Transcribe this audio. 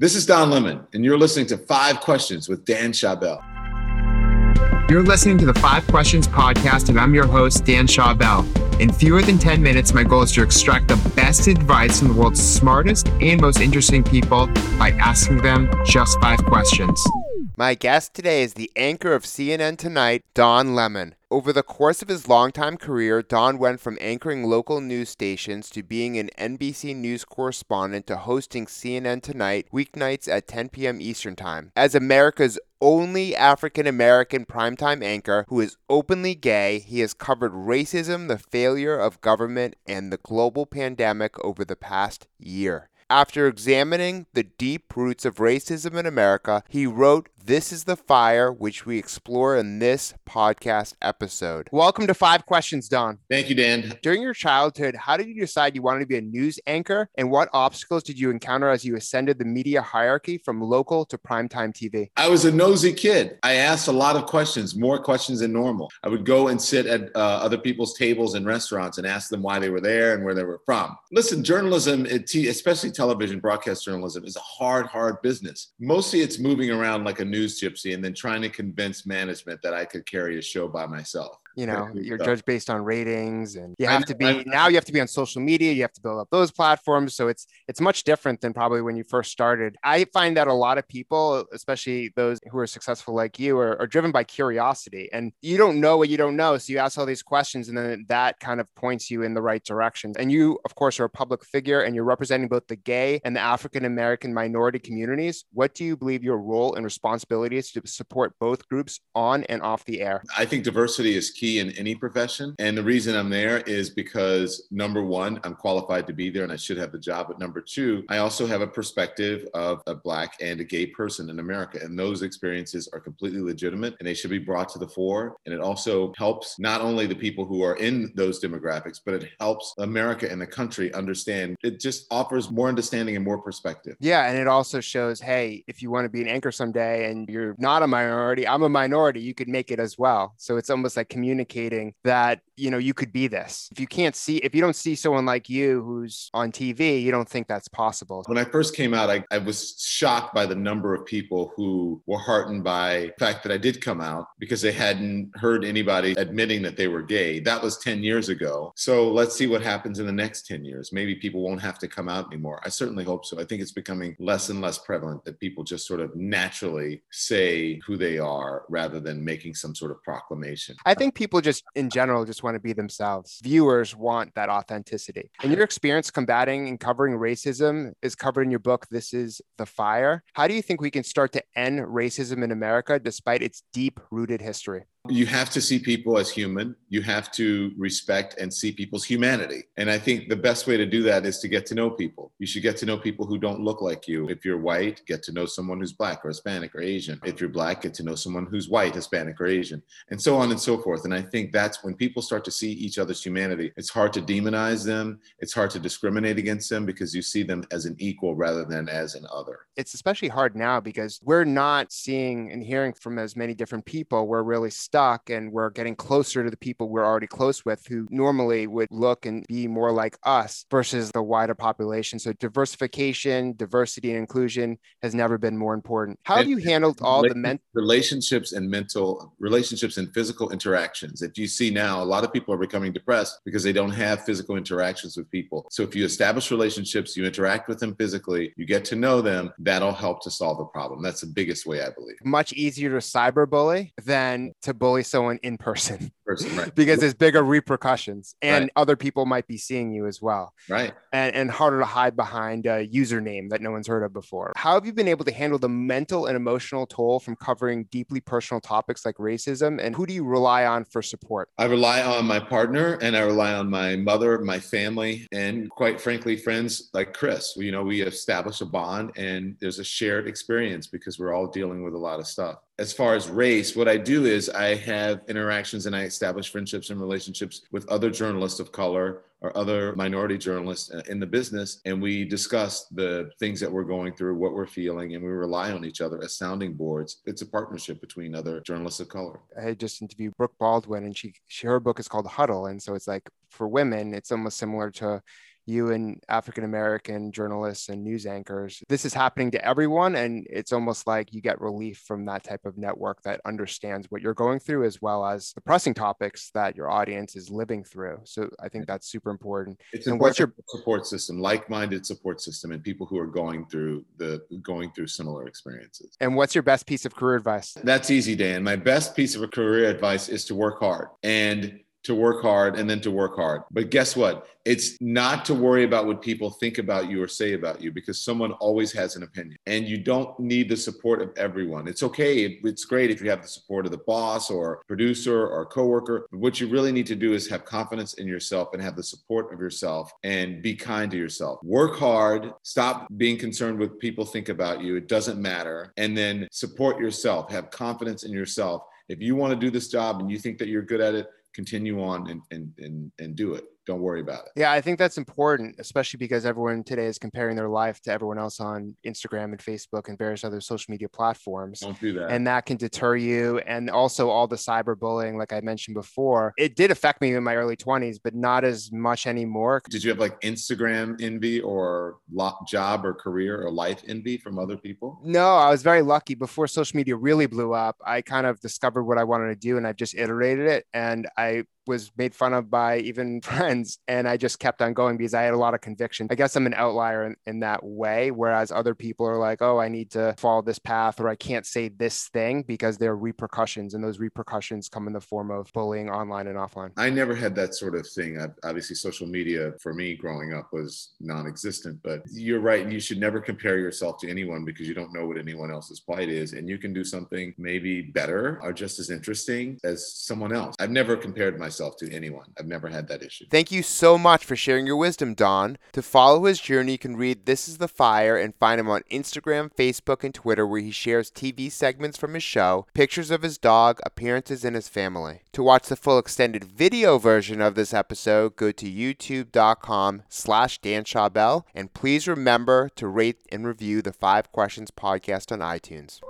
This is Don Lemon, and you're listening to Five Questions with Dan Schawbel. You're listening to the Five Questions podcast, and I'm your host, Dan Schawbel. In fewer than 10 minutes, my goal is to extract the best advice from the world's smartest and most interesting people by asking them just five questions. My guest today is the anchor of CNN Tonight, Don Lemon. Over the course of his longtime career, Don went from anchoring local news stations to being an NBC News correspondent to hosting CNN Tonight weeknights at 10 p.m. Eastern Time. As America's only African American primetime anchor who is openly gay, he has covered racism, the failure of government, and the global pandemic over the past year. After examining the deep roots of racism in America, he wrote this is the fire which we explore in this podcast episode. Welcome to Five Questions, Don. Thank you, Dan. During your childhood, how did you decide you wanted to be a news anchor? And what obstacles did you encounter as you ascended the media hierarchy from local to primetime TV? I was a nosy kid. I asked a lot of questions, more questions than normal. I would go and sit at uh, other people's tables in restaurants and ask them why they were there and where they were from. Listen, journalism, especially television broadcast journalism, is a hard, hard business. Mostly it's moving around like a news gypsy and then trying to convince management that I could carry a show by myself you know you're judged based on ratings and you have to be now you have to be on social media you have to build up those platforms so it's it's much different than probably when you first started. I find that a lot of people especially those who are successful like you are, are driven by curiosity and you don't know what you don't know so you ask all these questions and then that kind of points you in the right direction. And you of course are a public figure and you're representing both the gay and the african american minority communities. What do you believe your role and responsibility is to support both groups on and off the air? I think diversity is key in any profession. And the reason I'm there is because number one, I'm qualified to be there and I should have the job. But number two, I also have a perspective of a Black and a gay person in America. And those experiences are completely legitimate and they should be brought to the fore. And it also helps not only the people who are in those demographics, but it helps America and the country understand. It just offers more understanding and more perspective. Yeah. And it also shows hey, if you want to be an anchor someday and you're not a minority, I'm a minority, you could make it as well. So it's almost like community communicating that you know you could be this. If you can't see if you don't see someone like you who's on tv you don't think that's possible. When i first came out I, I was shocked by the number of people who were heartened by the fact that i did come out because they hadn't heard anybody admitting that they were gay. That was 10 years ago. So let's see what happens in the next 10 years. Maybe people won't have to come out anymore. I certainly hope so. I think it's becoming less and less prevalent that people just sort of naturally say who they are rather than making some sort of proclamation. I think people just in general just want to be themselves. Viewers want that authenticity. And your experience combating and covering racism is covered in your book, This is the Fire. How do you think we can start to end racism in America despite its deep rooted history? You have to see people as human. You have to respect and see people's humanity. And I think the best way to do that is to get to know people. You should get to know people who don't look like you. If you're white, get to know someone who's black or Hispanic or Asian. If you're black, get to know someone who's white, Hispanic or Asian, and so on and so forth. And I think that's when people start to see each other's humanity. It's hard to demonize them. It's hard to discriminate against them because you see them as an equal rather than as an other. It's especially hard now because we're not seeing and hearing from as many different people. We're really stuck stuck and we're getting closer to the people we're already close with who normally would look and be more like us versus the wider population. So diversification, diversity and inclusion has never been more important. How have you handled all the men- relationships and mental relationships and physical interactions? If you see now, a lot of people are becoming depressed because they don't have physical interactions with people. So if you establish relationships, you interact with them physically, you get to know them, that'll help to solve the problem. That's the biggest way I believe. Much easier to cyberbully than to bully someone in person, person right. because there's bigger repercussions and right. other people might be seeing you as well. Right. And, and harder to hide behind a username that no one's heard of before. How have you been able to handle the mental and emotional toll from covering deeply personal topics like racism? And who do you rely on for support? I rely on my partner and I rely on my mother, my family, and quite frankly, friends like Chris. You know, we establish a bond and there's a shared experience because we're all dealing with a lot of stuff as far as race, what I do is I have interactions and I establish friendships and relationships with other journalists of color or other minority journalists uh, in the business. And we discuss the things that we're going through, what we're feeling, and we rely on each other as sounding boards. It's a partnership between other journalists of color. I just interviewed Brooke Baldwin and she, she her book is called Huddle. And so it's like for women, it's almost similar to you and African American journalists and news anchors. This is happening to everyone. And it's almost like you get relief from that type of network that understands what you're going through, as well as the pressing topics that your audience is living through. So I think that's super important. It's and what's your support system, like-minded support system, and people who are going through the going through similar experiences. And what's your best piece of career advice? That's easy, Dan. My best piece of career advice is to work hard and to work hard and then to work hard. But guess what? It's not to worry about what people think about you or say about you because someone always has an opinion and you don't need the support of everyone. It's okay. It's great if you have the support of the boss or producer or coworker. But what you really need to do is have confidence in yourself and have the support of yourself and be kind to yourself. Work hard. Stop being concerned with people think about you. It doesn't matter. And then support yourself. Have confidence in yourself. If you want to do this job and you think that you're good at it, continue on and, and, and, and do it don't worry about it. Yeah, I think that's important, especially because everyone today is comparing their life to everyone else on Instagram and Facebook and various other social media platforms. Don't do that. And that can deter you. And also all the cyberbullying, like I mentioned before, it did affect me in my early 20s, but not as much anymore. Did you have like Instagram envy or job or career or life envy from other people? No, I was very lucky. Before social media really blew up, I kind of discovered what I wanted to do and I've just iterated it. And I was made fun of by even friends and i just kept on going because i had a lot of conviction i guess i'm an outlier in, in, that way whereas other people are like oh i need to follow this path or i can't say this thing because there are repercussions and those repercussions come in the form of bullying online and offline i never had that sort of thing I, obviously social media for me growing up was non-existent but you're right you should never compare yourself to anyone because you don't know what anyone else's plight is and you can do something maybe better or just as interesting as someone else i've never compared myself to anyone. I've never had that issue. You so much for sharing your wisdom, Don. To follow his journey, you can read This is the Fire and find him on Instagram, Facebook, and Twitter, where he shares TV segments from his show, pictures of his dog, appearances, and his family. To watch the full extended video version of this episode, go to youtube.com slash Dan and please remember to rate and review the Five Questions podcast on iTunes.